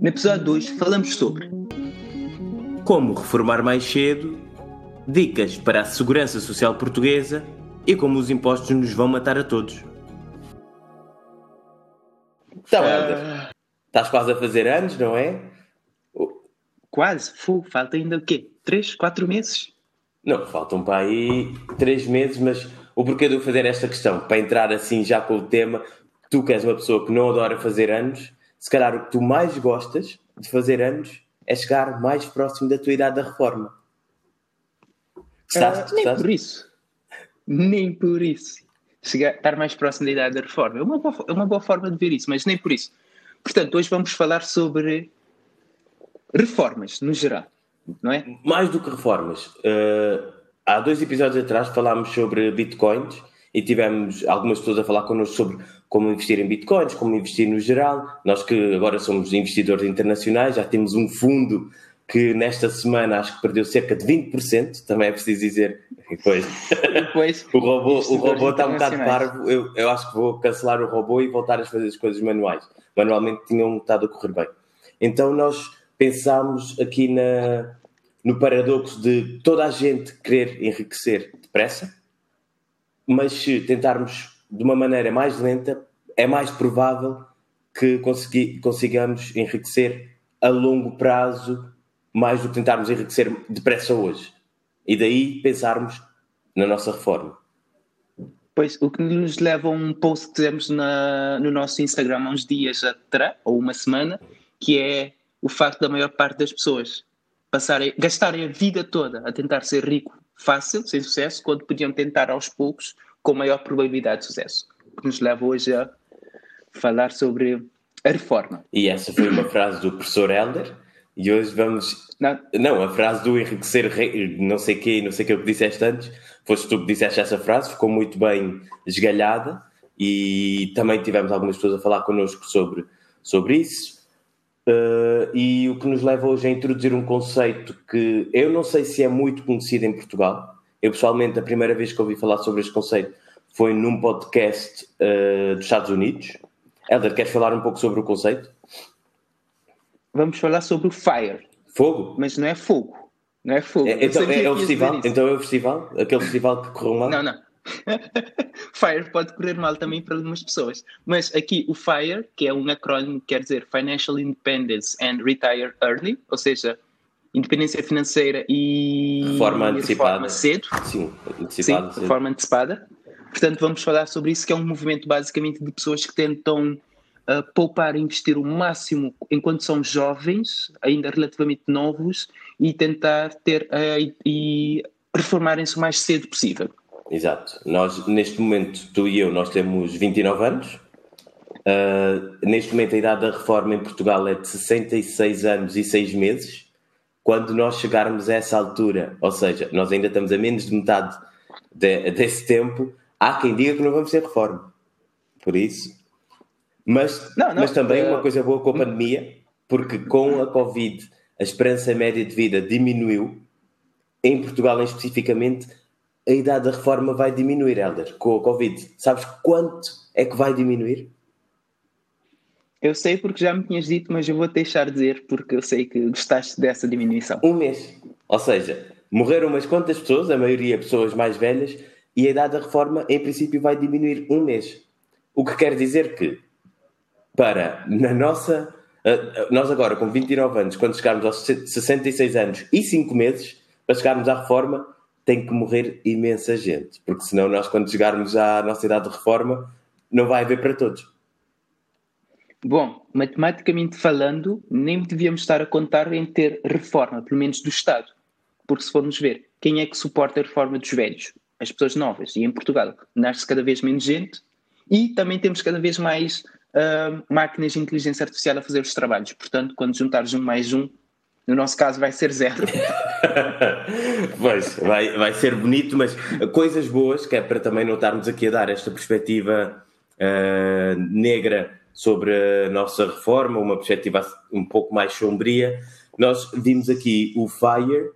No episódio 2 falamos sobre como reformar mais cedo, dicas para a segurança social portuguesa e como os impostos nos vão matar a todos. Então, Helder, estás quase a fazer anos, não é? Quase, Fogo, falta ainda o quê? 3, 4 meses? Não, faltam para aí 3 meses, mas o porquê de eu fazer esta questão? Para entrar assim já com o tema, tu que és uma pessoa que não adora fazer anos, se calhar o que tu mais gostas de fazer anos é chegar mais próximo da tua idade da reforma. Estás, uh, nem estás? por isso. Nem por isso. Chegar, estar mais próximo da idade da reforma. É uma, boa, é uma boa forma de ver isso, mas nem por isso. Portanto, hoje vamos falar sobre reformas, no geral, não é? Mais do que reformas. Uh, há dois episódios atrás falámos sobre bitcoins e tivemos algumas pessoas a falar connosco sobre como investir em bitcoins, como investir no geral. Nós que agora somos investidores internacionais, já temos um fundo que nesta semana acho que perdeu cerca de 20%, também é preciso dizer. Depois, depois o robô, o robô está um bocado parvo. Eu, eu acho que vou cancelar o robô e voltar a fazer as coisas manuais. Manualmente tinham estado a correr bem. Então nós pensámos aqui na, no paradoxo de toda a gente querer enriquecer depressa, mas se tentarmos de uma maneira mais lenta, é mais provável que consegui, consigamos enriquecer a longo prazo mais do que tentarmos enriquecer depressa hoje. E daí pensarmos na nossa reforma. Pois, o que nos leva a um post que fizemos na, no nosso Instagram há uns dias atrás, ou uma semana, que é o facto da maior parte das pessoas passarem, gastarem a vida toda a tentar ser rico fácil, sem sucesso, quando podiam tentar aos poucos com maior probabilidade de sucesso. O que nos leva hoje a falar sobre a reforma. E essa foi uma frase do professor Helder. E hoje vamos. Não, não a frase do enriquecer, não sei quê, não sei o que eu disseste antes. Foste tu que disseste essa frase, ficou muito bem esgalhada. E também tivemos algumas pessoas a falar connosco sobre, sobre isso. Uh, e o que nos leva hoje a introduzir um conceito que eu não sei se é muito conhecido em Portugal. Eu, pessoalmente, a primeira vez que ouvi falar sobre este conceito foi num podcast uh, dos Estados Unidos. Helder, queres falar um pouco sobre o conceito? Vamos falar sobre o FIRE. Fogo? Mas não é fogo. Não é fogo. É, então, é, é o festival? Então é o festival? Aquele festival que correu mal? Não, não. FIRE pode correr mal também para algumas pessoas. Mas aqui o FIRE, que é um acrónimo que quer dizer Financial Independence and Retire Early, ou seja, independência financeira e reforma antecipada. Reforma cedo. Sim, antecipada. Sim, reforma antecipada. Portanto, vamos falar sobre isso, que é um movimento basicamente de pessoas que tentam uh, poupar e investir o máximo enquanto são jovens, ainda relativamente novos, e tentar ter uh, e reformarem-se o mais cedo possível. Exato. Nós, neste momento, tu e eu, nós temos 29 anos. Uh, neste momento, a idade da reforma em Portugal é de 66 anos e 6 meses. Quando nós chegarmos a essa altura, ou seja, nós ainda estamos a menos de metade de, desse tempo, há quem diga que não vamos ter reforma. Por isso. Mas, não, não, mas também uh... uma coisa boa com a pandemia, porque com a Covid a esperança média de vida diminuiu, em Portugal especificamente a idade da reforma vai diminuir, Helder, com a Covid. Sabes quanto é que vai diminuir? Eu sei porque já me tinhas dito, mas eu vou deixar dizer porque eu sei que gostaste dessa diminuição. Um mês. Ou seja, morreram umas quantas pessoas, a maioria pessoas mais velhas, e a idade da reforma, em princípio, vai diminuir um mês. O que quer dizer que, para na nossa. Nós agora, com 29 anos, quando chegarmos aos 66 anos e 5 meses, para chegarmos à reforma, tem que morrer imensa gente, porque senão nós, quando chegarmos à nossa idade de reforma, não vai haver para todos. Bom, matematicamente falando, nem devíamos estar a contar em ter reforma, pelo menos do Estado. Porque se formos ver, quem é que suporta a reforma dos velhos? As pessoas novas. E em Portugal nasce cada vez menos gente e também temos cada vez mais uh, máquinas de inteligência artificial a fazer os trabalhos. Portanto, quando juntares um mais um, no nosso caso vai ser zero. pois, vai, vai ser bonito, mas coisas boas, que é para também não estarmos aqui a dar esta perspectiva uh, negra sobre a nossa reforma, uma perspectiva um pouco mais sombria. Nós vimos aqui o FIRE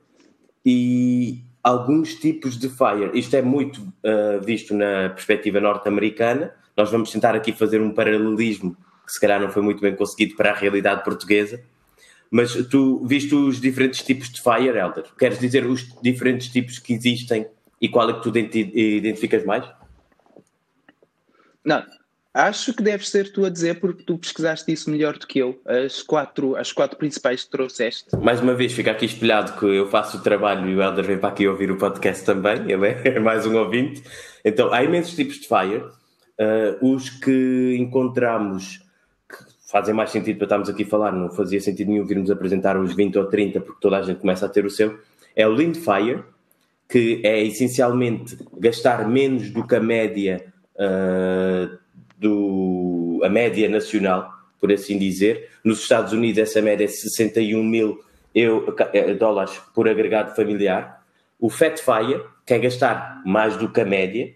e alguns tipos de FIRE. Isto é muito uh, visto na perspectiva norte-americana. Nós vamos tentar aqui fazer um paralelismo que se calhar não foi muito bem conseguido para a realidade portuguesa Mas tu viste os diferentes tipos de Fire, Elder? Queres dizer os diferentes tipos que existem e qual é que tu identificas mais? Não, acho que deves ser tu a dizer porque tu pesquisaste isso melhor do que eu, as quatro, as quatro principais que trouxeste. Mais uma vez, fica aqui espelhado que eu faço o trabalho e o Elder vem para aqui ouvir o podcast também, ele é mais um ouvinte. Então, há imensos tipos de Fire. Uh, os que encontramos fazem mais sentido para estarmos aqui a falar, não fazia sentido nenhum virmos apresentar uns 20 ou 30, porque toda a gente começa a ter o seu, é o Lindfire, que é essencialmente gastar menos do que a média uh, do a média nacional, por assim dizer. Nos Estados Unidos essa média é 61 mil eu, eh, dólares por agregado familiar. O Fatfire, que é gastar mais do que a média,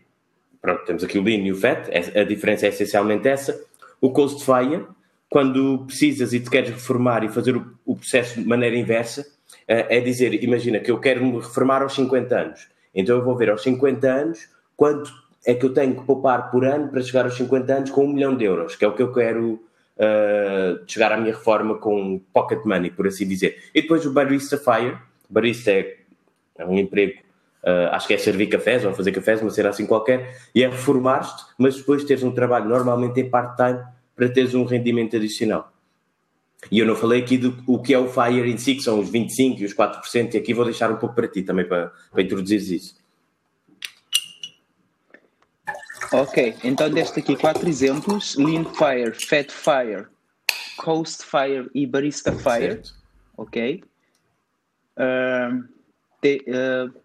pronto, temos aqui o Lean e o Fat, a diferença é essencialmente essa. O Coastfire, quando precisas e te queres reformar e fazer o, o processo de maneira inversa, é dizer, imagina que eu quero me reformar aos 50 anos, então eu vou ver aos 50 anos quanto é que eu tenho que poupar por ano para chegar aos 50 anos com um milhão de euros, que é o que eu quero uh, chegar à minha reforma com pocket money, por assim dizer. E depois o Barista Fire, Barista é, é um emprego, uh, acho que é servir cafés ou fazer cafés, uma cena assim qualquer, e é reformar-te, mas depois teres um trabalho normalmente em part-time para teres um rendimento adicional. E eu não falei aqui do o que é o FIRE em si, que são os 25% e os 4%, e aqui vou deixar um pouco para ti também para, para introduzir isso. Ok, então deste aqui quatro exemplos: Lean Fire, Fat Fire, Coast Fire e Barista Fire. Certo. Ok. Uh, de, uh,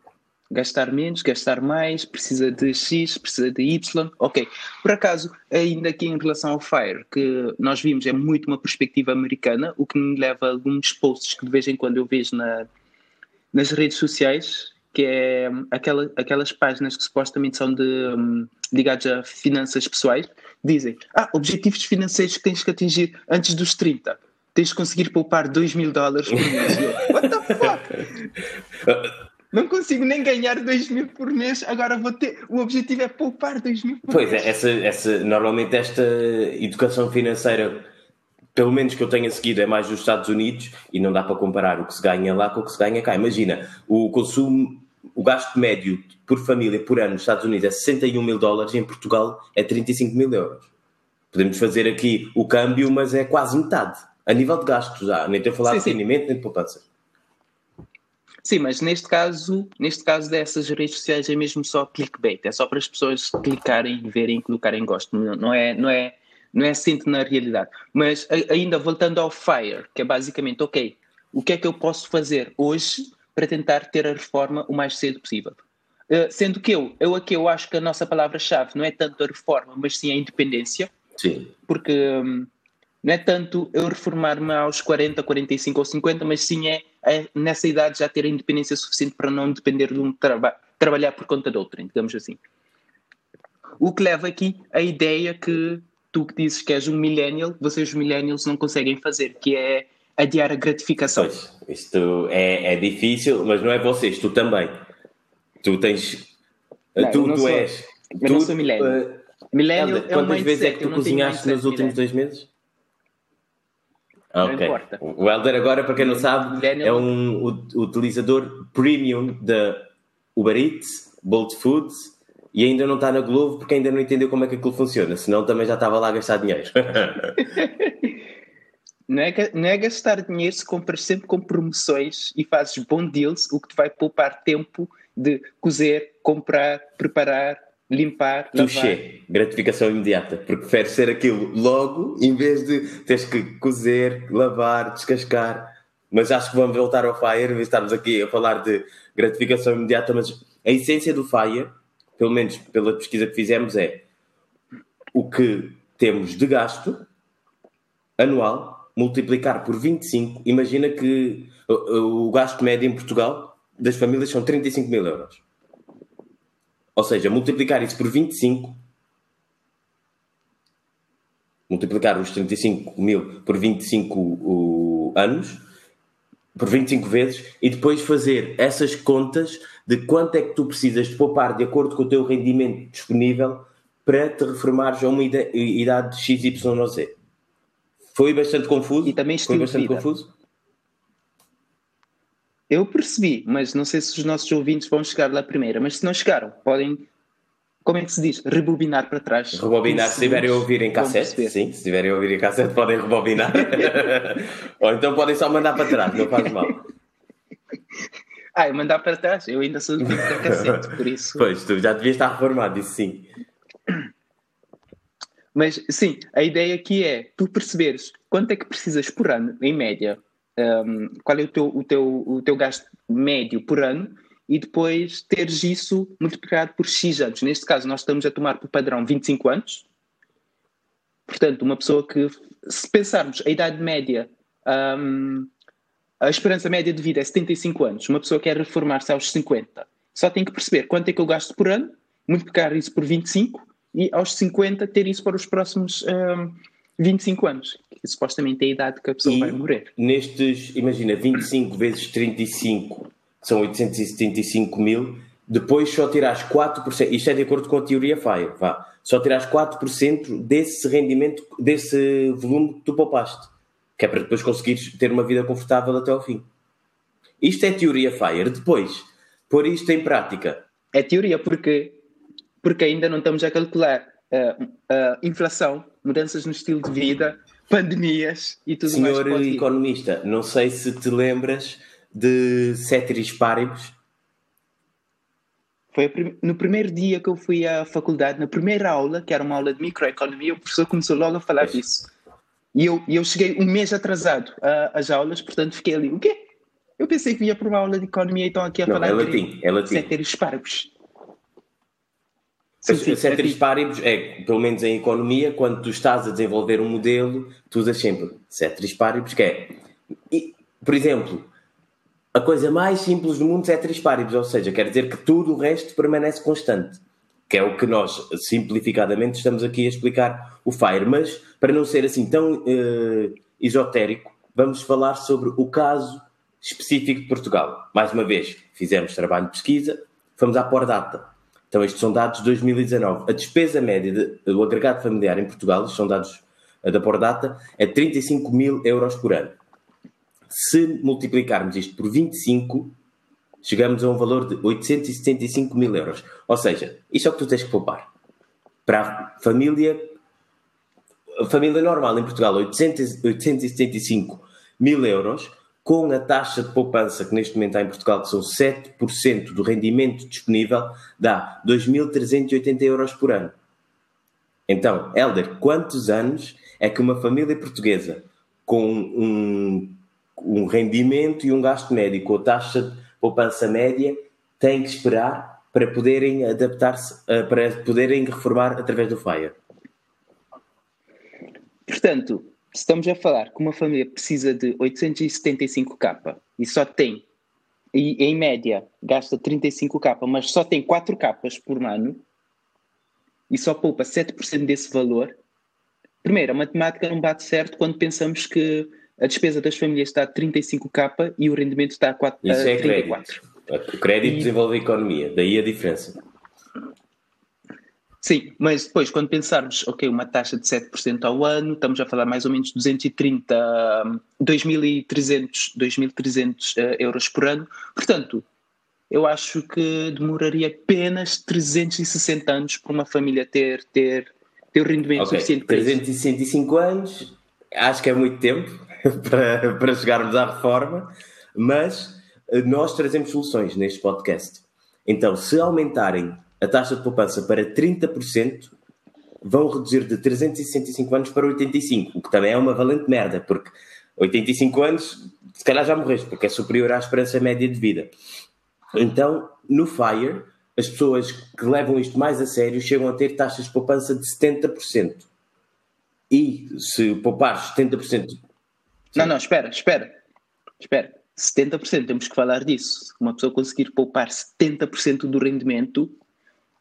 gastar menos, gastar mais, precisa de X, precisa de Y. Ok. Por acaso, ainda aqui em relação ao Fire, que nós vimos é muito uma perspectiva americana, o que me leva a alguns posts que de vez em quando eu vejo na, nas redes sociais, que é hum, aquela, aquelas páginas que supostamente são de, um, ligadas a finanças pessoais, dizem: Ah, objetivos financeiros que tens que atingir antes dos 30 tens de conseguir poupar 2 mil dólares por mês. What the fuck? Não consigo nem ganhar 2 mil por mês, agora vou ter. O objetivo é poupar 2 mil por pois mês. Pois é, essa, essa, normalmente esta educação financeira, pelo menos que eu tenha seguido, é mais dos Estados Unidos e não dá para comparar o que se ganha lá com o que se ganha cá. Imagina, o consumo, o gasto médio por família por ano nos Estados Unidos é 61 mil dólares e em Portugal é 35 mil euros. Podemos fazer aqui o câmbio, mas é quase metade. A nível de gastos já, nem estou a falar sim, de rendimento nem de poupança. Sim, mas neste caso, neste caso dessas redes sociais é mesmo só clickbait, é só para as pessoas clicarem, verem e colocarem gosto, não é, não é, não é assim na realidade. Mas ainda voltando ao FIRE, que é basicamente, ok, o que é que eu posso fazer hoje para tentar ter a reforma o mais cedo possível? Uh, sendo que eu, eu aqui eu acho que a nossa palavra-chave não é tanto a reforma, mas sim a independência. Sim. Porque um, não é tanto eu reformar-me aos 40, 45 ou 50, mas sim é, nessa idade já ter a independência suficiente para não depender de um trabalho, trabalhar por conta de outrem, digamos assim. O que leva aqui a ideia que tu que dizes que és um millennial, vocês os millennials não conseguem fazer, que é adiar a gratificação. Pois, isto é, é difícil, mas não é vocês, tu também. Tu tens... Não, tu, tu sou, és... Eu tu, não sou millennial. Uh, millennial é Quantas vezes é que tu cozinhaste nos últimos dois meses? Ok. O Helder agora, para quem não sabe, é um utilizador premium da Uber Eats, Bolt Foods e ainda não está na Globo porque ainda não entendeu como é que aquilo funciona, senão também já estava lá a gastar dinheiro. não, é, não é gastar dinheiro se compras sempre com promoções e fazes bom deals, o que te vai poupar tempo de cozer, comprar, preparar, limpar, Touché, gratificação imediata, porque prefere ser aquilo logo em vez de teres que cozer, lavar, descascar. Mas acho que vamos voltar ao Fire, estarmos aqui a falar de gratificação imediata, mas a essência do Fire, pelo menos pela pesquisa que fizemos, é o que temos de gasto anual multiplicar por 25. Imagina que o gasto médio em Portugal das famílias são 35 mil euros. Ou seja, multiplicar isso por 25, multiplicar os 35 mil por 25 uh, anos, por 25 vezes, e depois fazer essas contas de quanto é que tu precisas de poupar de acordo com o teu rendimento disponível para te reformares a uma idade de XYZ. Foi bastante confuso? E também Foi bastante confuso? Eu percebi, mas não sei se os nossos ouvintes vão chegar lá primeiro. Mas se não chegaram, podem, como é que se diz? Rebobinar para trás. Rebobinar, se estiverem a ouvir em cassete, sim, se estiverem a ouvir em cassete, podem rebobinar. Ou então podem só mandar para trás, não faz mal. Ah, eu mandar para trás, eu ainda sou do tipo da cassete, por isso. Pois, tu já devias estar reformado, isso sim. Mas sim, a ideia aqui é tu perceberes quanto é que precisas por ano, em média, um, qual é o teu, o, teu, o teu gasto médio por ano e depois teres isso multiplicado por X anos. Neste caso, nós estamos a tomar por padrão 25 anos. Portanto, uma pessoa que, se pensarmos a idade média, um, a esperança média de vida é 75 anos, uma pessoa quer reformar-se aos 50, só tem que perceber quanto é que eu gasto por ano, multiplicar isso por 25 e aos 50 ter isso para os próximos um, 25 anos, que supostamente é a idade que a pessoa E vai morrer. Nestes, imagina, 25 vezes 35 são 875 mil. Depois só tiras 4%, isto é de acordo com a teoria FIRE, vá. Só tiras 4% desse rendimento, desse volume que tu poupaste. Que é para depois conseguires ter uma vida confortável até ao fim. Isto é teoria FIRE. Depois, pôr isto em prática. É teoria, porque, porque ainda não estamos a calcular uh, uh, inflação, mudanças no estilo de vida, pandemias e tudo mais. Senhor pode vir. economista, não sei se te lembras de Ceteris Paribus. Foi prim- no primeiro dia que eu fui à faculdade, na primeira aula, que era uma aula de microeconomia, o professor começou logo a falar disso. E eu, eu cheguei um mês atrasado às aulas, portanto fiquei ali. O quê? Eu pensei que ia para uma aula de economia e estão aqui a Não, falar é de latim, é latim. ceteris paribus. Sim, Ceteris latim. paribus é, pelo menos em economia, quando tu estás a desenvolver um modelo, tu usas sempre ceteris paribus, que é, e, por exemplo, a coisa mais simples do mundo é ceteris paribus, ou seja, quer dizer que tudo o resto permanece constante, que é o que nós, simplificadamente, estamos aqui a explicar o FIRE, mas para não ser assim tão eh, esotérico, vamos falar sobre o caso específico de Portugal. Mais uma vez, fizemos trabalho de pesquisa, fomos à Pordata. Então, estes são dados de 2019. A despesa média de- do agregado familiar em Portugal, são dados eh, da Pordata, é 35 mil euros por ano. Se multiplicarmos isto por 25, chegamos a um valor de 875 mil euros. Ou seja, isto é o que tu tens que poupar. Para a família, a família normal em Portugal, 800, 875 mil euros, com a taxa de poupança que neste momento há em Portugal, que são 7% do rendimento disponível, dá 2.380 euros por ano. Então, Helder, quantos anos é que uma família portuguesa com um, um rendimento e um gasto médio com a taxa de poupança média tem que esperar para poderem adaptar-se, eh, para poderem reformar através do FIRE? Portanto, estamos a falar que uma família precisa de 875k e só tem, e em média gasta 35k, mas só tem 4 capas por ano e só poupa 7% desse valor, primeiro, a matemática não bate certo quando pensamos que a despesa das famílias está a 35k e o rendimento está a, 4, Isso a é 34. crédito. O crédito E- desenvolve a economia, daí a diferença. Sim, mas depois, quando pensarmos, ok, uma taxa de 7% ao ano, estamos a falar mais ou menos 230, hum, 2.300 2.300 eh, euros por ano. Portanto, eu acho que demoraria apenas 360 anos para uma família ter, ter, ter o rendimento Ok, suficiente para isso. 365 anos, acho que é muito tempo para, para chegarmos à reforma, mas eh, nós trazemos soluções neste podcast. Então, se aumentarem a taxa de poupança para 30%, vão reduzir de 365 anos para 85, o que também é uma valente merda, porque 85 anos, se calhar já morreste, porque é superior à esperança média de vida. Então, no FIRE, as pessoas que levam isto mais a sério chegam a ter taxas de poupança de 70%. E se poupares 70%, Não, não, espera, espera, espera. 70%, temos que falar disso. Uma pessoa conseguir poupar 70% do rendimento,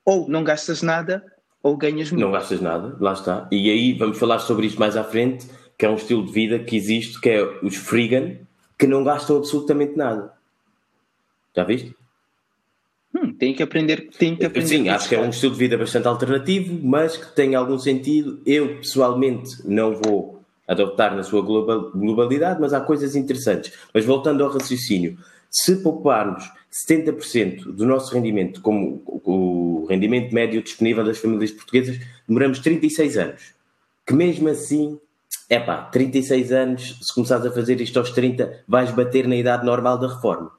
ou não gastas nada, ou ganhas muito. não gastas nada, lá está. E aí vamos falar sobre isto mais à frente, que é um estilo de vida que existe, que é os freegan, que não gastam absolutamente nada. Já viste? Hum, tem que aprender, tem que aprender. Sim, acho que é um isso. estilo de vida bastante alternativo, mas que tem algum sentido. Eu, pessoalmente, não vou adotar na sua global- globalidade, mas há coisas interessantes. Mas voltando ao raciocínio, Se pouparmos 70% do nosso rendimento, como o rendimento médio disponível das famílias portuguesas, demoramos 36 anos. Que mesmo assim, é pá, 36 anos, se começares a fazer isto aos 30, vais bater na idade normal da reforma,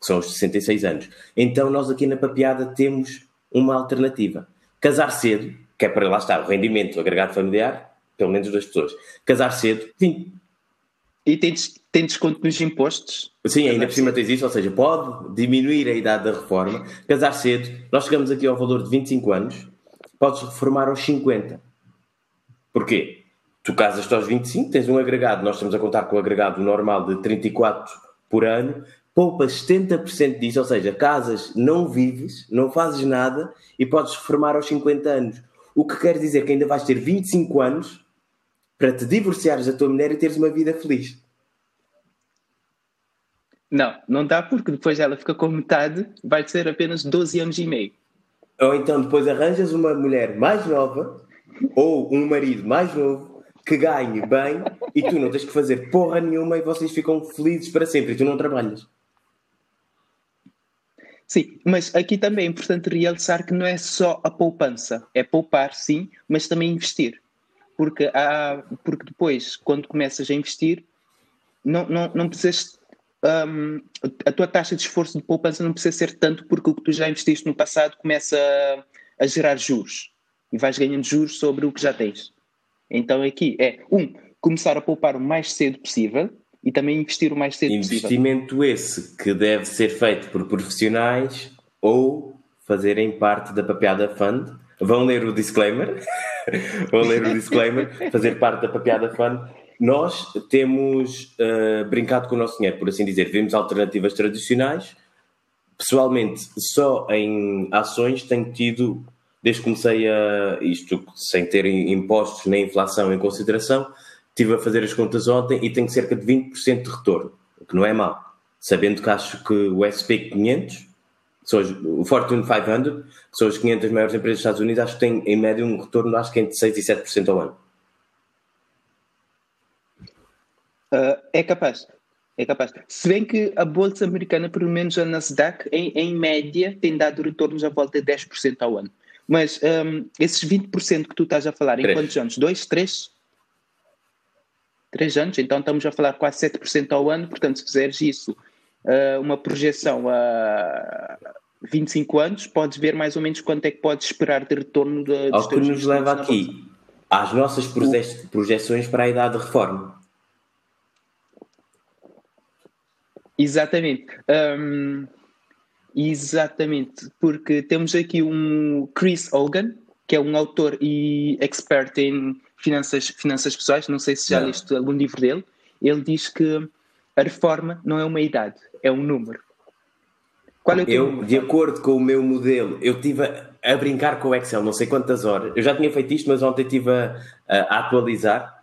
que são os 66 anos. Então nós aqui na Papeada temos uma alternativa. Casar cedo, que é para lá estar o rendimento agregado familiar, pelo menos das pessoas. Casar cedo, 20. E tem, tem desconto nos impostos? Sim, ainda por cima tens isso, ou seja, pode diminuir a idade da reforma. Casar cedo, nós chegamos aqui ao valor de 25 anos, podes reformar aos 50. Porquê? Tu casas-te aos 25, tens um agregado, nós estamos a contar com o agregado normal de 34 por ano, poupas 70% disso, ou seja, casas, não vives, não fazes nada e podes reformar aos 50 anos. O que quer dizer que ainda vais ter 25 anos para te divorciares da tua mulher e teres uma vida feliz. Não, não dá porque depois ela fica com metade, vai ser apenas 12 anos e meio. Ou então depois arranjas uma mulher mais nova ou um marido mais novo que ganhe bem e tu não tens que fazer porra nenhuma e vocês ficam felizes para sempre e tu não trabalhas. Sim, mas aqui também é importante realçar que não é só a poupança. É poupar, sim, mas também investir. Porque, há, porque depois, quando começas a investir, não, não, não precisas. Um, a tua taxa de esforço de poupança não precisa ser tanto porque o que tu já investiste no passado começa a, a gerar juros e vais ganhando juros sobre o que já tens. Então aqui é, um, começar a poupar o mais cedo possível e também investir o mais cedo Investimento possível. Investimento esse que deve ser feito por profissionais ou fazerem parte da Papeada Fund. Vão ler o disclaimer. Vão ler o disclaimer. fazer parte da Papeada Fund. Nós temos uh, brincado com o nosso dinheiro, por assim dizer. Vemos alternativas tradicionais. Pessoalmente, só em ações tenho tido, desde que comecei a isto sem ter impostos nem inflação em consideração, Estive a fazer as contas ontem e tenho cerca de 20% de retorno, o que não é mau. Sabendo que acho que o SP500, o Fortune 500, que são as 500 maiores empresas dos Estados Unidos, acho que tem em média um retorno acho que entre 6% e 7% ao ano. Uh, é capaz. É capaz. Se bem que a bolsa americana, pelo menos a Nasdaq, em, em média, tem dado retornos à volta de 10% ao ano. Mas um, esses 20% que tu estás a falar, em quantos anos? Dois, três? três anos, então estamos a falar quase 7% ao ano, portanto, se fizeres isso, uh, uma projeção a 25 anos, podes ver mais ou menos quanto é que podes esperar de retorno de, Ao que nos leva aqui às nossas proje projeções para a idade de reforma. Exatamente. Um, exatamente, porque temos aqui um Chris Hogan, que é um autor e expert em finanças, finanças pessoais, não sei se já não. leste algum livro dele, ele diz que a reforma não é uma idade, é um número. Qual é o eu, número? de acordo com o meu modelo, eu estive a, a, brincar com o Excel não sei quantas horas. Eu já tinha feito isto, mas ontem estive a, a, atualizar.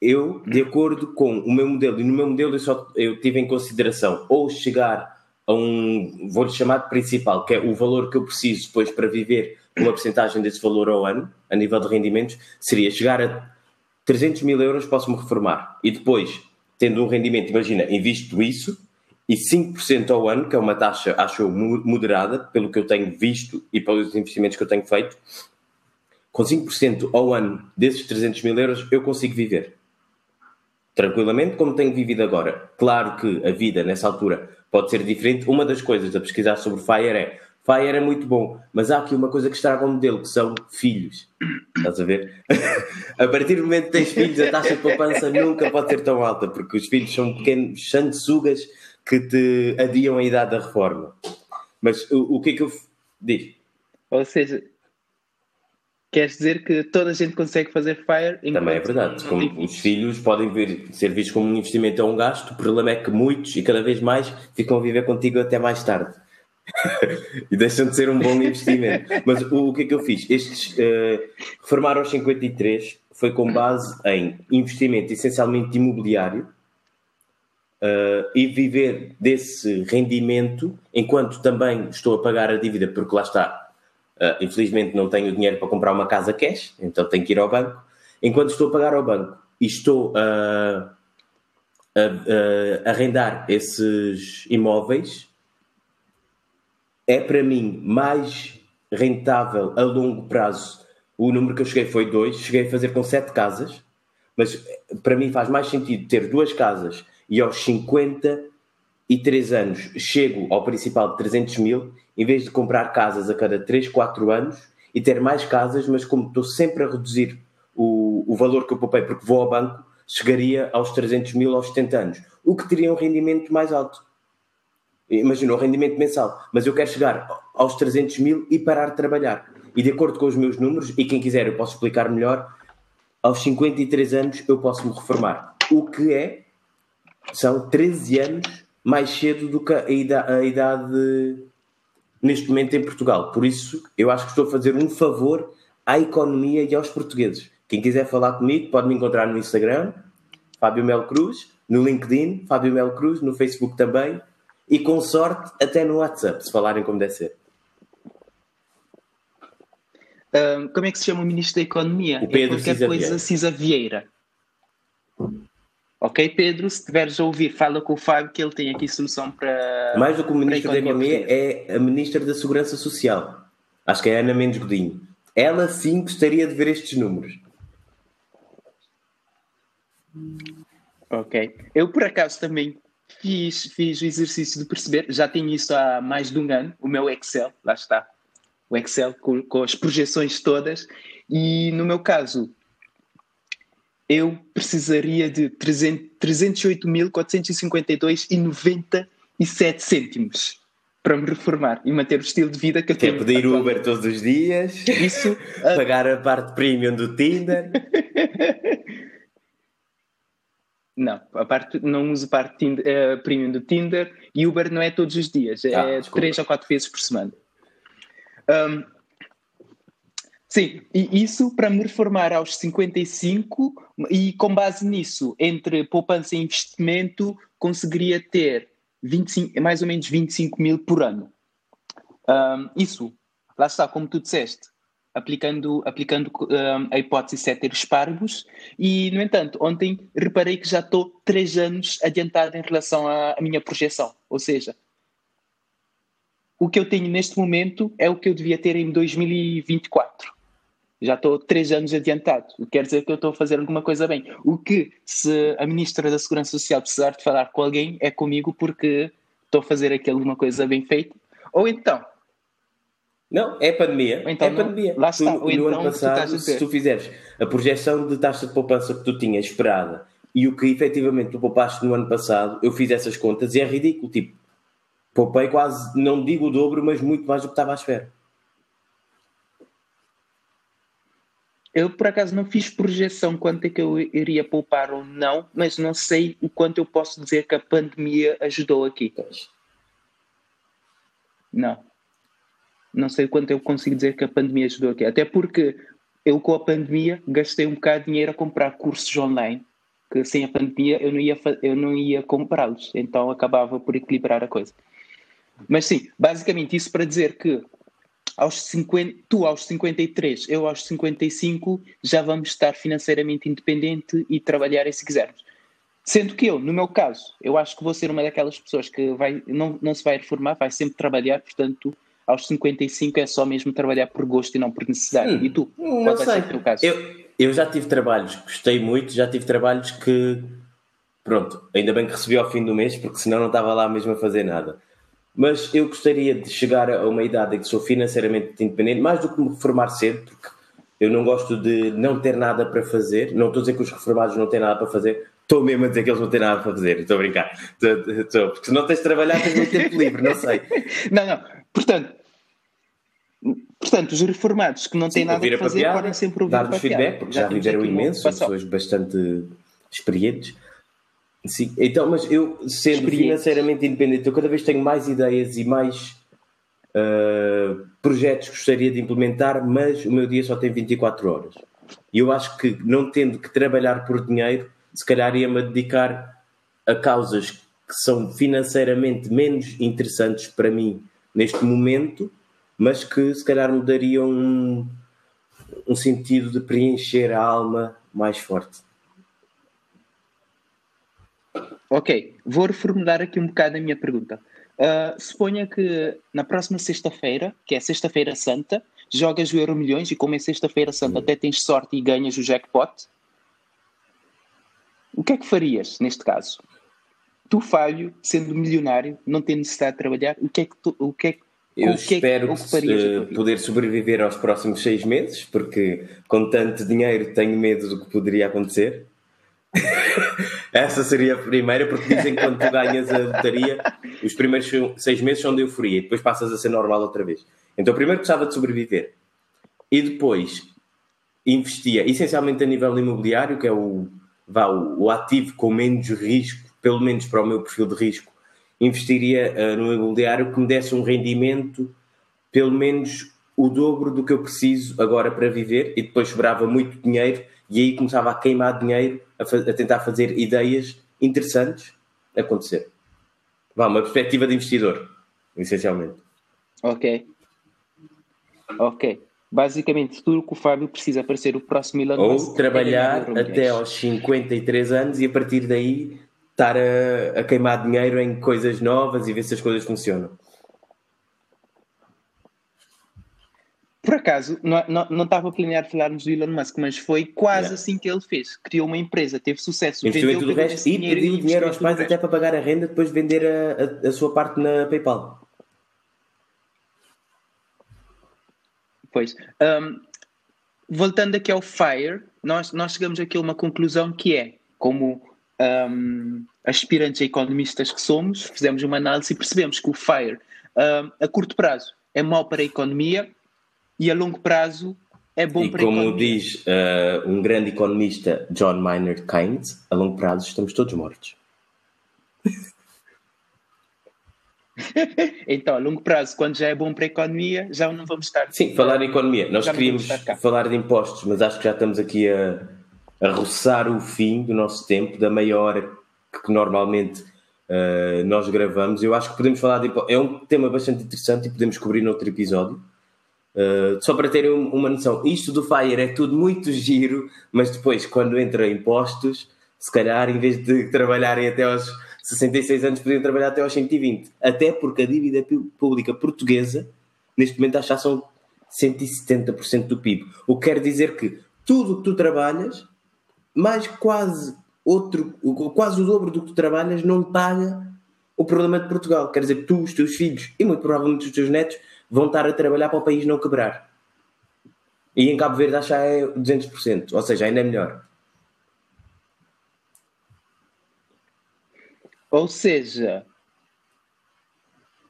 Eu, de acordo com o meu modelo, e no meu modelo eu só eu tive em consideração ou chegar a um, vou-lhe chamar de principal, que é o valor que eu preciso depois para viver uma porcentagem desse valor ao ano, a nível de rendimentos, seria chegar a 300 mil euros, posso-me reformar. E depois, tendo um rendimento, imagina, invisto isso e 5% ao ano, que é uma taxa, acho eu, moderada, pelo que eu tenho visto e pelos investimentos que eu tenho feito, com 5% ao ano desses 300 mil euros, eu consigo viver. Tranquilamente, como tenho vivido agora. Claro que a vida, nessa altura, pode ser diferente. Uma das coisas a pesquisar sobre FIRE é Fire é muito bom, mas há aqui uma coisa que estraga o modelo, que são filhos. Estás a ver? a partir do momento que tens filhos, a taxa de poupança nunca pode ser tão alta, porque os filhos são pequenos sanguessugas que te adiam a idade da reforma. Mas o, o que é que eu diz? Ou seja, queres dizer que toda a gente consegue fazer FIRE? Também é verdade. Como os filhos podem vir, ser vistos como um investimento ou um gasto, o problema é que muitos e cada vez mais ficam a viver contigo até mais tarde. e deixam de ser um bom investimento. Mas o, o que é que eu fiz? Estes uh, reformar aos 53 foi com base em investimento essencialmente imobiliário uh, e viver desse rendimento enquanto também estou a pagar a dívida, porque lá está. Uh, infelizmente não tenho dinheiro para comprar uma casa cash, então tenho que ir ao banco. Enquanto estou a pagar ao banco e estou a a, a arrendar esses imóveis é para mim mais rentável a longo prazo. O número que eu cheguei foi dois, cheguei a fazer com sete casas, mas para mim faz mais sentido ter duas casas e aos 53 anos chego ao principal de 300 mil, em vez de comprar casas a cada 3, 4 anos e ter mais casas, mas como estou sempre a reduzir o, o valor que eu poupei porque vou ao banco, chegaria aos 300 mil aos 70 anos, o que teria um rendimento mais alto. Imagina, o rendimento mensal, mas eu quero chegar aos 300 mil e parar de trabalhar. E de acordo com os meus números, e quem quiser eu posso explicar melhor, aos 53 anos eu posso me reformar. O que é, são 13 anos mais cedo do que a idade, a idade neste momento em Portugal. Por isso, eu acho que estou a fazer um favor à economia e aos portugueses. Quem quiser falar comigo pode me encontrar no Instagram, Fábio Mel Cruz, no LinkedIn, Fábio Mel Cruz, no Facebook também, e com sorte até no WhatsApp, se falarem como deve ser. Um, como é que se chama o Ministro da Economia? O Pedro é qualquer Cisa coisa Vieira. Cisa Vieira. Ok, Pedro, se tiveres a ouvir, fala com o Fábio que ele tem aqui solução para. Mais do que o Ministro da Economia é a Ministra da Segurança Social. Acho que é a Ana Mendes Godinho. Ela sim gostaria de ver estes números. Ok. Eu, por acaso, também fiz, fiz o exercício de perceber, já tenho isso há mais de um ano, o meu Excel, lá está. O Excel com, com as projeções todas, e no meu caso, eu precisaria de 308.452,97 cêntimos para me reformar e manter o estilo de vida que eu Quer tenho. pedir atualmente. Uber todos os dias, Isso, pagar a parte premium do Tinder. Não, a parte, não uso parte Tinder, eh, premium do Tinder e Uber não é todos os dias, é Ah, três ou quatro vezes por semana. Ahm, sim, e isso para me reformar aos 55 e com base nisso, entre poupança e investimento, conseguiria ter 25, mais ou menos 25 mil por ano. Ahm, isso, lá está, como tu disseste, aplicando, aplicando ahm, a hipótese de ceteris paribus, e, no entanto, ontem reparei que já estou três anos adiantado em relação à, à minha projeção. Ou seja, o que eu tenho neste momento é o que eu devia ter em 2024. Já estou três anos adiantado. Quer dizer que eu estou a fazer alguma coisa bem. O que, se a Ministra da Segurança Social precisar de falar com alguém, é comigo porque estou a fazer aqui alguma coisa bem feita. Ou então, Não, é pandemia. Então é pandemia. lá está. Tu, no então ano estás passado, se tu fizeres a projeção de taxa de poupança que tu tinhas esperada e o que efetivamente tu poupaste no ano passado, eu fiz essas contas e é ridículo. Tipo, poupei quase, não digo o dobro, mas muito mais do que estava à espera. Eu, por acaso, não fiz projeção quanto é que eu iria poupar ou não, mas não sei o quanto eu posso dizer que a pandemia ajudou aqui. Não. Não sei quanto eu consigo dizer que a pandemia ajudou aqui. Até porque eu, com a pandemia, gastei um bocado de dinheiro a comprar cursos online, que sem a pandemia eu não ia, eu não ia comprá-los. Então acabava por equilibrar a coisa. Mas sim, basicamente isso para dizer que aos 50, tu aos 53, eu aos 55, já vamos estar financeiramente independente e trabalhar se quisermos. Sendo que eu, no meu caso, eu acho que vou ser uma daquelas pessoas que vai, não, não se vai reformar, vai sempre trabalhar, portanto, aos 55 é só mesmo trabalhar por gosto e não por necessidade. Hum, e tu? Não Qual vai sei. ser o teu caso? Eu, eu já tive trabalhos que gostei muito, já tive trabalhos que. Pronto, ainda bem que recebi ao fim do mês, porque senão não estava lá mesmo a fazer nada. Mas eu gostaria de chegar a uma idade em que sou financeiramente independente, mais do que me reformar cedo, porque eu não gosto de não ter nada para fazer. Não estou a dizer que os reformados não têm nada para fazer, estou mesmo a dizer que eles não têm nada para fazer. Estou a brincar. Estou- estou- porque se não tens de trabalhar, tens muito tempo livre, não sei. Não, não. Portanto, portanto, os reformados que não têm nada ouvir a fazer papiada, podem sempre ouvir dar-nos feedback, porque já, temos viveram imenso, são pessoas bastante experientes. Sim, então, mas eu, sendo financeiramente independente, eu cada vez tenho mais ideias e mais ah, projetos que gostaria de implementar, mas o meu dia só tem 24 horas. E eu acho que, não tendo que trabalhar por dinheiro, se calhar ia-me dedicar a causas que são financeiramente menos interessantes para mim neste momento, mas que se calhar me dariam um, um sentido de preencher a alma mais forte. Ok, vou reformular aqui um bocado a minha pergunta. Uh, suponha que na próxima sexta-feira, que é sexta-feira santa, jogas o Euro Milhões e como é sexta-feira santa até tens sorte e ganhas o jackpot. O que é que farias neste caso? Tu, Falho, sendo milionário, não tendo necessidade de trabalhar, o que é que tu, o que é que eu que espero é que, poder sobreviver aos próximos seis meses, porque com tanto dinheiro tenho medo do que poderia acontecer. Essa seria a primeira, porque dizem que quando tu ganhas a lotaria, os primeiros seis meses são de euforia e depois passas a ser normal outra vez. Então, primeiro gostava de sobreviver e depois investia essencialmente a nível imobiliário, que é o, vá, o, o ativo com menos risco, pelo menos para o meu perfil de risco, investiria uh, no imobiliário que me desse um rendimento pelo menos o dobro do que eu preciso agora para viver e depois sobrava muito dinheiro e aí começava a queimar dinheiro a, a tentar fazer ideias interessantes acontecer. Vá, uma perspectiva de investidor, essencialmente. Ok. Ok. Basicamente, tudo o que o Fábio precisa para ser o próximo Elon Ou trabalhar é até aos 53 anos e a partir daí estar a, a, queimar dinheiro em coisas novas e ver se as coisas funcionam. Por acaso, não, não, não estava a planear falarmos do Elon Musk, mas foi quase yeah. assim que ele fez. Criou uma empresa, teve sucesso, investiu em tudo o resto e pediu dinheiro aos pais até para pagar a renda, depois de vender a, a, a sua parte na PayPal. Pois. Um, voltando aqui ao FIRE, nós, nós chegamos aqui a uma conclusão que é, como um, aspirantes a economistas que somos, fizemos uma análise e percebemos que o FIRE um, a curto prazo é mau para a economia e a longo prazo é bom e para a economia. como diz uh, um grande economista, John Maynard Keynes, a longo prazo estamos todos mortos. então, a longo prazo, quando já é bom para a economia, já não vamos estar. Sim, falar em economia. Nós queríamos falar de impostos, mas acho que já estamos aqui a, a roçar o fim do nosso tempo, da meia hora que normalmente uh, nós gravamos. Eu acho que podemos falar de É um tema bastante interessante e podemos cobrir noutro episódio. Uh, só para terem uma noção, isto do Fire é tudo muito giro, mas depois, quando entra impostos, se calhar, em vez de trabalharem até aos 66 anos, podiam trabalhar até aos 120. Até porque a dívida pública portuguesa, neste momento, acho que são 170% do PIB. O que quer dizer que tudo o que tu trabalhas mais quase outro, quase o dobro do que tu trabalhas não paga o problema de Portugal. Quer dizer, tu, os teus filhos e muito provavelmente os teus netos vão estar a trabalhar para o país não quebrar. E em Cabo Verde acho que é 200%, ou seja, ainda é melhor. Ou seja,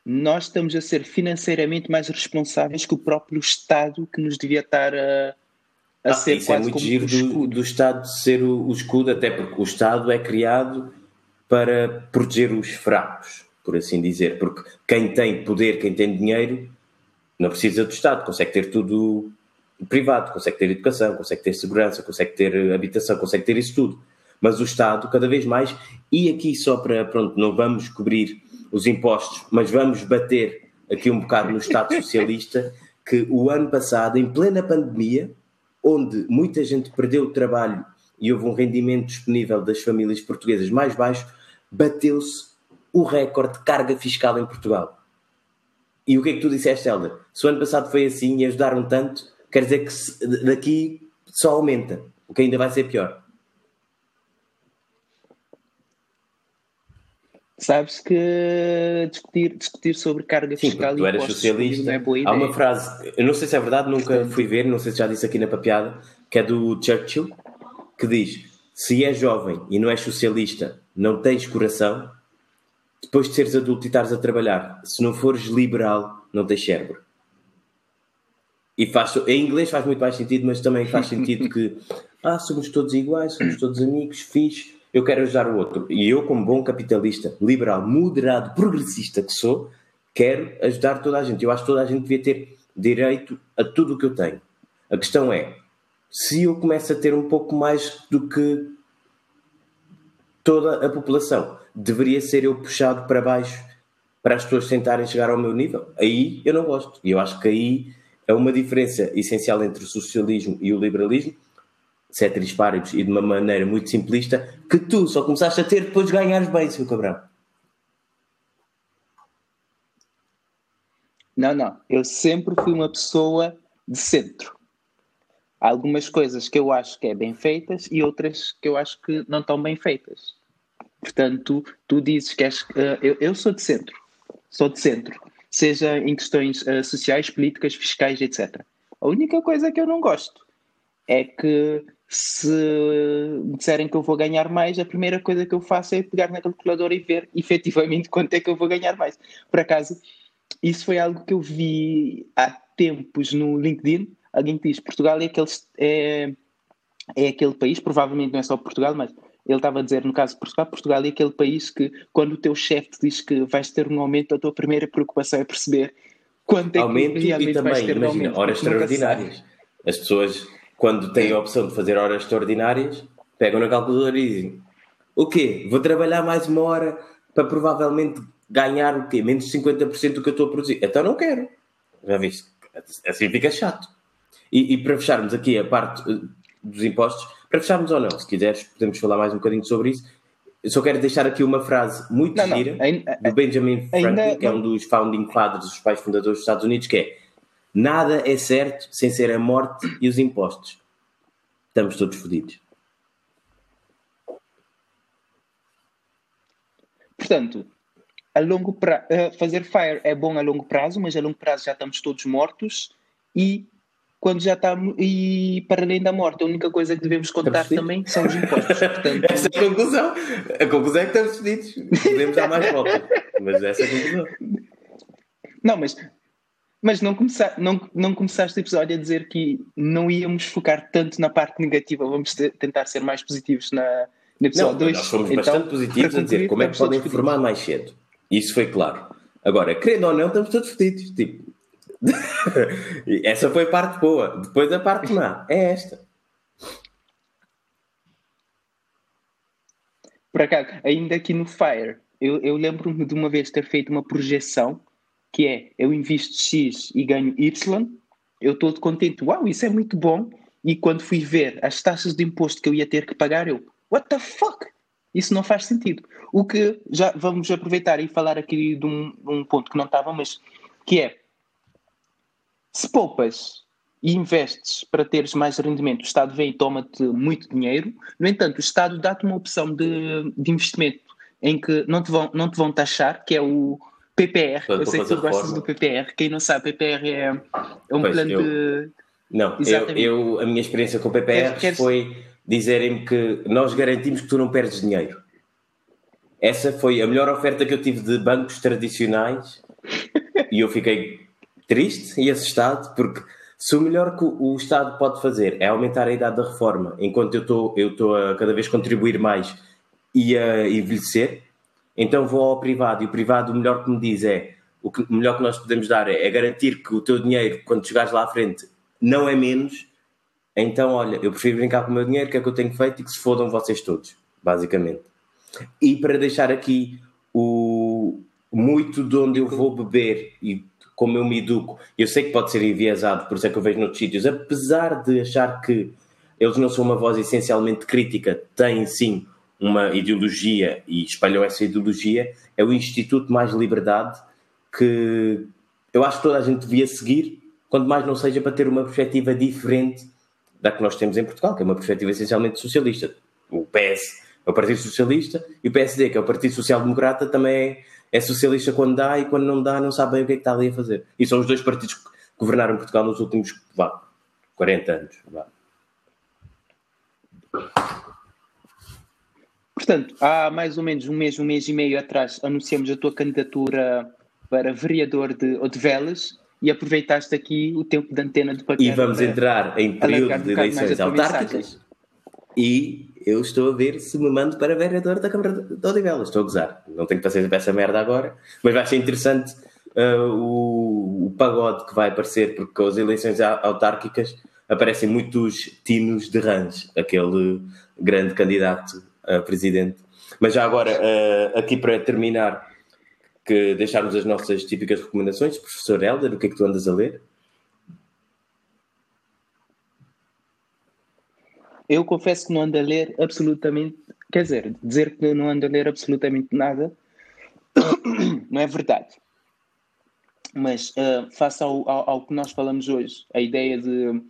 nós estamos a ser financeiramente mais responsáveis que o próprio Estado que nos devia estar a a ah, ser isso é muito giro do, do, Estado ser o, o, escudo, até porque o Estado é criado para proteger os fracos, por assim dizer. Porque quem tem poder, quem tem dinheiro, não precisa do Estado, consegue ter tudo privado, consegue ter educação, consegue ter segurança, consegue ter habitação, consegue ter isso tudo. Mas o Estado, cada vez mais, e aqui só para, pronto, não vamos cobrir os impostos, mas vamos bater aqui um bocado no Estado socialista, que o ano passado, em plena pandemia, onde muita gente perdeu o trabalho e houve um rendimento disponível das famílias portuguesas mais baixo, bateu-se o recorde de carga fiscal em Portugal. E o que é que tu disseste, Helder? Se o ano passado foi assim e ajudaram tanto, quer dizer que daqui só aumenta, o que ainda vai ser pior. Sabes que discutir, discutir sobre carga Sim, fiscal tu eras socialista. É Há uma frase, eu não sei se é verdade, nunca fui ver, não sei se já disse aqui na papiada, que é do Churchill, que diz: se és jovem e não és socialista, não tens coração, depois de seres adulto e estares a trabalhar, se não fores liberal, não tens cérebro. E faz, em inglês faz muito mais sentido, mas também faz sentido que ah, somos todos iguais, somos todos amigos, fixe eu quero ajudar o outro. E eu, como bom capitalista, liberal, moderado, progressista que sou, quero ajudar toda a gente. Eu acho que toda a gente devia ter direito a tudo o que eu tenho. A questão é, se eu começo a ter um pouco mais do que toda a população, deveria ser eu puxado para baixo para as pessoas tentarem chegar ao meu nível? Aí eu não gosto. E eu acho que aí é uma diferença essencial entre o socialismo e o liberalismo ceteris paribus e de uma maneira muito simplista que tu só começaste a ter depois de ganhares bem, seu cabrão. Não, não. Eu sempre fui uma pessoa de centro. Há algumas coisas que eu acho que é bem feitas e outras que eu acho que não estão bem feitas. Portanto, tu dizes que és. Uh, eu, eu sou de centro. Sou de centro. Seja em questões uh, sociais, políticas, fiscais, etc. A única coisa que eu não gosto é que se me disserem que eu vou ganhar mais, a primeira coisa que eu faço é pegar na calculadora e ver efetivamente quanto é que eu vou ganhar mais. Por acaso, isso foi algo que eu vi há tempos no LinkedIn. Alguém que diz Portugal é aquele, é, é aquele país, provavelmente não é só Portugal, mas ele estava a dizer, no caso de Portugal, Portugal é aquele país que, quando o teu chefe te diz que vais ter um aumento, a tua primeira preocupação é perceber quanto é aumento que realmente e também, vais ter imagina, um aumento. horas extraordinárias. As pessoas, quando têm a opção de fazer horas extraordinárias, pegam na calculadora e dizem: O quê? Vou trabalhar mais uma hora para provavelmente ganhar o quê? Menos de 50% do que eu estou a produzir. Então não quero. Já viste? Assim fica chato. E, e, para fecharmos aqui a parte eh, dos impostos, para fecharmos ou não, se quiseres, podemos falar mais um bocadinho sobre isso. Eu só quero deixar aqui uma frase muito não, gira não, ainda, do Benjamin Franklin, ainda, que é um dos founding fathers, dos pais fundadores dos Estados Unidos, que é nada é certo sem ser a morte e os impostos. Estamos todos fodidos. Portanto, a longo prazo, uh, fazer fire é bom a longo prazo, mas a longo prazo já estamos todos mortos e quando já estamos e para além da morte, a única coisa que devemos contar também são os impostos. Portanto, essa é a conclusão. A conclusão é que estamos fedidos. Podemos dar mais volta. Mas essa é a conclusão. Não, mas, mas não, começar, não, não começaste o episódio a dizer que não íamos focar tanto na parte negativa, vamos tentar ser mais positivos na, no episódio 2. Nós fomos então, bastante positivos a dizer como é que podem formar mais cedo. Isso foi claro. Agora, querendo ou não, estamos todos fedidos. Tipo, essa foi a parte boa. Depois a parte má é esta. Por acaso, ainda aqui no Fire, eu, eu lembro-me de uma vez ter feito uma projeção que é eu invisto X e ganho Y, eu estou contente, uau, isso é muito bom. E quando fui ver as taxas de imposto que eu ia ter que pagar, eu, what the fuck? Isso não faz sentido. O que já vamos aproveitar e falar aqui de um, um ponto que não estava, mas que é se poupas e investes para teres mais rendimento, o Estado vem e toma-te muito dinheiro. No entanto, o Estado dá-te uma opção de, de, investimento em que não te, vão, não te vão taxar, que é o PPR. eu sei que tu gostas do PPR. Quem não sabe, PPR é, é um pois, plano eu, de. Não, eu, eu, a minha experiência com o PPR queres, foi dizerem-me que nós garantimos que tu não perdes dinheiro. Essa foi a melhor oferta que eu tive de bancos tradicionais e eu fiquei triste e assustado porque se o melhor que o Estado pode fazer é aumentar a idade da reforma, enquanto eu estou eu estou a cada vez contribuir mais e a envelhecer, então vou ao privado e o privado o melhor que me diz é o, que, melhor que nós podemos dar é, é garantir que o teu dinheiro, quando chegares lá à frente, não é menos. Então, olha, eu prefiro brincar com o meu dinheiro, que é o que eu tenho feito, e que se fodam vocês todos, basicamente. E para deixar aqui o muito de onde eu vou beber e como eu me educo, eu sei que pode ser enviesado, por isso é que eu vejo noutros sítios, apesar de achar que eles não são uma voz essencialmente crítica, têm sim uma ideologia e espalham essa ideologia, é o Instituto Mais Liberdade que eu acho que toda a gente devia seguir, quanto mais não seja para ter uma perspectiva diferente da que nós temos em Portugal, que é uma perspectiva essencialmente socialista. O PS é o Partido Socialista, e o PSD, que é o Partido Social Democrata, também é, é socialista quando dá e quando não dá não sabe bem o que é que está ali a fazer. E são os dois partidos que governaram Portugal nos últimos vá, 40 anos. Vá. Portanto, há mais ou menos um mês, um mês e meio atrás, anunciamos a tua candidatura para vereador de Odivelas e aproveitaste aqui o tempo de antena de E vamos entrar em período de eleições autárquicas e eu estou a ver se me mando para vereador da Câmara de Odivelas. Estou a gozar. Não tenho paciência para essa merda agora, mas vai ser interessante uh, o, o, pagode que vai aparecer, porque com as eleições autárquicas aparecem muitos tinos de Rãs, aquele grande candidato presidente. Mas já agora, uh, aqui para terminar, que deixarmos as nossas típicas recomendações. Professor Helder, o que é que tu andas a ler? eu confesso que não ando a ler absolutamente, quer dizer, dizer que não ando a ler absolutamente nada não é verdade. Mas uh, face ao, ao, ao, que nós falamos hoje, a ideia de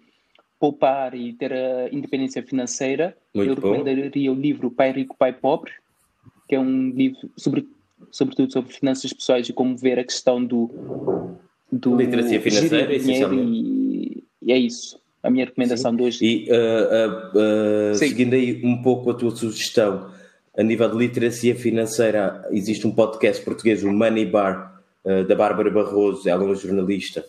poupar e ter a independência financeira, Muito eu bom. recomendaria o livro Pai Rico, Pai Pobre, que é um livro sobre, sobretudo sobre finanças pessoais e como ver a questão do, do literacia financeira, essencialmente. E, e é isso a minha recomendação Sim. de hoje. E uh, uh, uh, seguindo aí um pouco a tua sugestão, a nível de literacia financeira, existe um podcast português, o Money Bar, da Bárbara Barroso, ela é uma jornalista,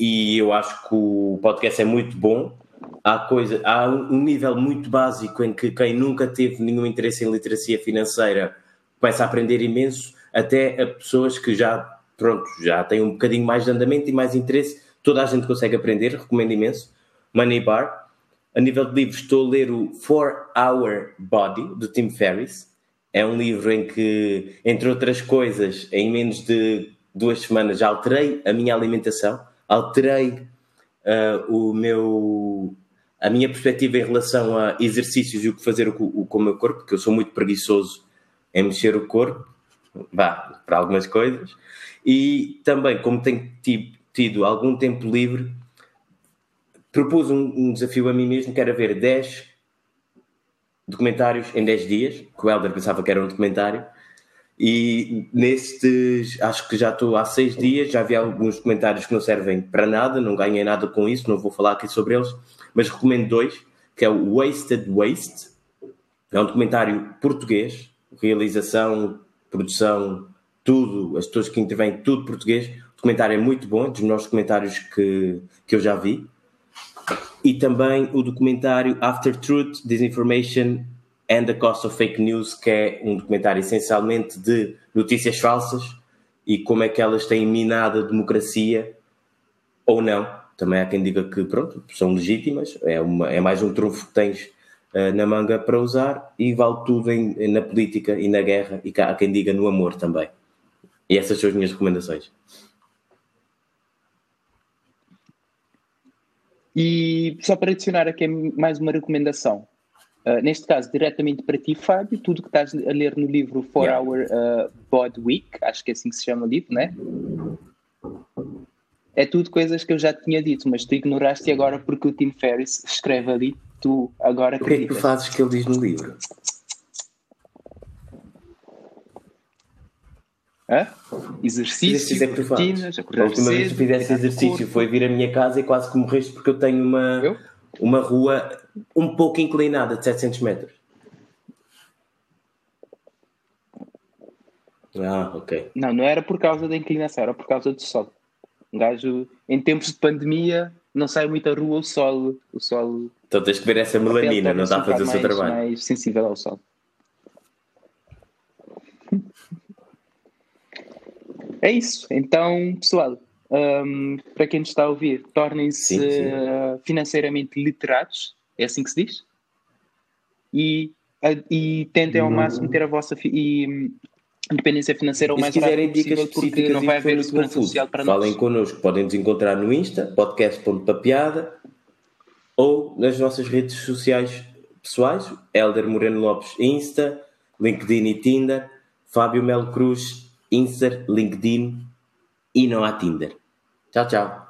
e eu acho que o podcast é muito bom. Há, coisa, há um nível muito básico em que quem nunca teve nenhum interesse em literacia financeira começa a aprender imenso, até a pessoas que já, pronto, já têm um bocadinho mais de andamento e mais interesse toda a gente consegue aprender, recomendo imenso. Money Bar. A nível de livros, estou a ler o Four Hour Body, do Tim Ferriss. É um livro em que, entre outras coisas, em menos de duas semanas já alterei a minha alimentação, alterei uh, o meu, a minha perspectiva em relação a exercícios e o que fazer com, o meu corpo, porque eu sou muito preguiçoso em mexer o corpo, vá, para algumas coisas. E também, como tenho tido tido algum tempo livre, propus um, um, desafio a mim mesmo que era ver 10 documentários em 10 dias, que o Helder pensava que era um documentário, e nestes, acho que já estou há 6 dias, já vi alguns documentários que não servem para nada, não ganhei nada com isso, não vou falar aqui sobre eles, mas recomendo dois, que é o Wasted Waste, é um documentário português, realização, produção, tudo, as pessoas que intervêm, tudo português, documentário é muito bom, dos melhores documentários que, que eu já vi. E também o documentário After Truth, Disinformation and the Cost of Fake News, que é um documentário essencialmente de notícias falsas e como é que elas têm minado a democracia ou não. Também há quem diga que, pronto, são legítimas, é, uma, é mais um trunfo que tens uh, na manga para usar e vale tudo em, na política e na guerra e há quem diga no amor também. E essas são as minhas recomendações. E só para adicionar aqui mais uma recomendação. Uh, neste caso, diretamente para ti, Fábio, tudo que estás a ler no livro 4 yeah. Hour uh, Bod Week, acho que é assim que se chama o livro, né? É tudo coisas que eu já tinha dito, mas tu ignoraste agora porque o Tim Ferriss escreve ali, tu agora O que é que tu fazes que ele diz no livro? Hã? Exercício, é rotinas, A última vez que fizesse exercício foi vir à minha casa e quase que morreste porque eu tenho uma, uma rua um pouco inclinada de 700 metros. Ah, ok. Não, não era por causa da inclinação, era por causa do sol. Um gajo, em tempos de pandemia, não sai muito à rua o sol. O sol então tens que ver essa melanina, não está a fazer o seu trabalho. mais sensível ao sol. É isso. Então, pessoal, um, para quem nos está a ouvir, tornem-se uh, financeiramente literados, é assim que se diz, e, e tentem ao máximo ter a vossa e, um, independência financeira o mais rápido quiserem dicas porque não vai haver segurança social para Falem nós. Falem connosco, podem nos encontrar no Insta, podcast.papiada ou nas nossas redes sociais pessoais, Helder Moreno Lopes Insta, LinkedIn e Tinder, Fábio Melo Cruz Insta, LinkedIn e não há Tinder. Tchau, tchau.